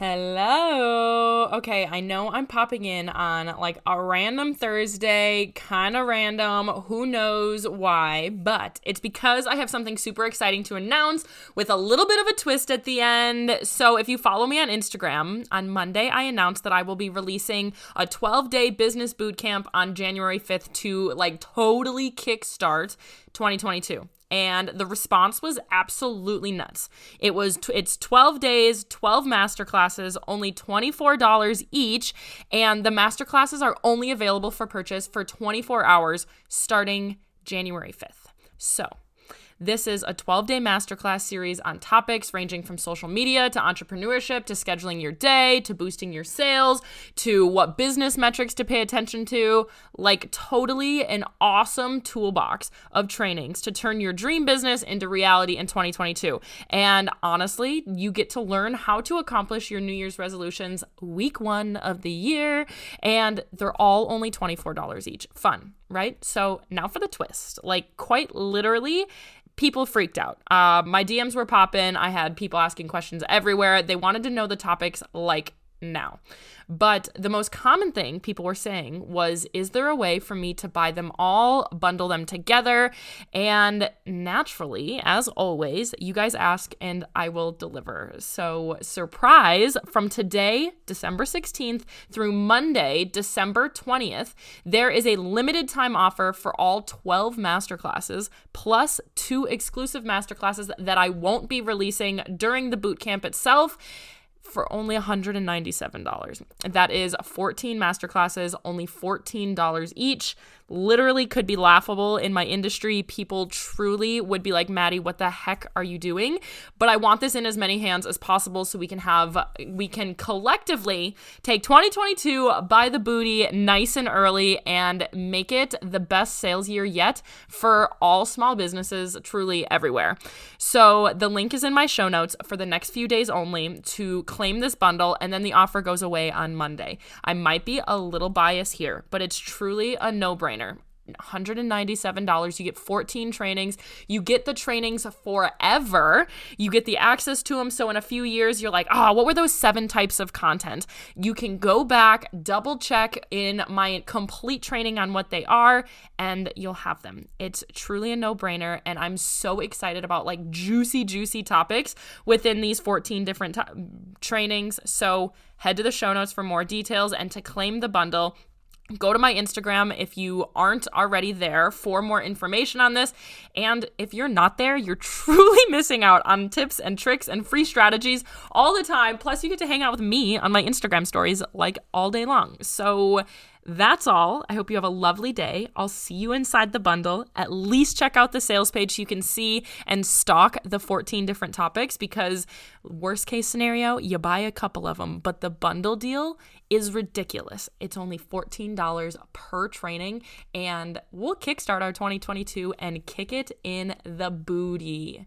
Hello. Okay, I know I'm popping in on like a random Thursday, kind of random, who knows why, but it's because I have something super exciting to announce with a little bit of a twist at the end. So if you follow me on Instagram, on Monday I announced that I will be releasing a 12-day business boot camp on January 5th to like totally kickstart 2022 and the response was absolutely nuts. It was t- it's 12 days, 12 master classes, only $24 each, and the master classes are only available for purchase for 24 hours starting January 5th. So, this is a 12 day masterclass series on topics ranging from social media to entrepreneurship to scheduling your day to boosting your sales to what business metrics to pay attention to. Like, totally an awesome toolbox of trainings to turn your dream business into reality in 2022. And honestly, you get to learn how to accomplish your New Year's resolutions week one of the year, and they're all only $24 each. Fun, right? So, now for the twist. Like, quite literally, people freaked out. Uh, my DMs were popping. I had people asking questions everywhere. They wanted to know the topics like now. But the most common thing people were saying was, is there a way for me to buy them all, bundle them together? And naturally, as always, you guys ask and I will deliver. So, surprise from today, December 16th, through Monday, December 20th, there is a limited time offer for all 12 masterclasses, plus two exclusive masterclasses that I won't be releasing during the bootcamp itself for only $197. That is 14 masterclasses, only $14 each literally could be laughable in my industry. People truly would be like, Maddie, what the heck are you doing? But I want this in as many hands as possible so we can have, we can collectively take 2022 by the booty nice and early and make it the best sales year yet for all small businesses truly everywhere. So the link is in my show notes for the next few days only to claim this bundle, and then the offer goes away on Monday. I might be a little biased here, but it's truly a no brainer. $197. You get 14 trainings. You get the trainings forever. You get the access to them. So in a few years, you're like, oh, what were those seven types of content? You can go back, double check in my complete training on what they are, and you'll have them. It's truly a no brainer. And I'm so excited about like juicy, juicy topics within these 14 different t- trainings. So head to the show notes for more details and to claim the bundle Go to my Instagram if you aren't already there for more information on this. And if you're not there, you're truly missing out on tips and tricks and free strategies all the time. Plus, you get to hang out with me on my Instagram stories like all day long. So, that's all. I hope you have a lovely day. I'll see you inside the bundle. At least check out the sales page so you can see and stock the 14 different topics because, worst case scenario, you buy a couple of them, but the bundle deal is ridiculous. It's only $14 per training, and we'll kickstart our 2022 and kick it in the booty.